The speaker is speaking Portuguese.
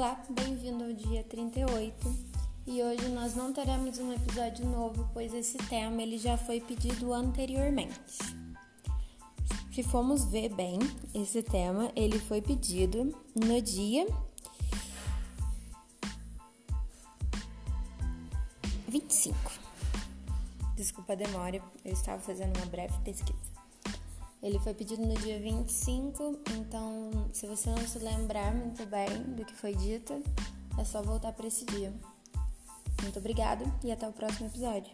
Olá, bem-vindo ao dia 38. E hoje nós não teremos um episódio novo, pois esse tema ele já foi pedido anteriormente. Se formos ver bem, esse tema ele foi pedido no dia 25. Desculpa a demora, eu estava fazendo uma breve pesquisa. Ele foi pedido no dia 25, então se você não se lembrar muito bem do que foi dito, é só voltar para esse dia. Muito obrigado e até o próximo episódio.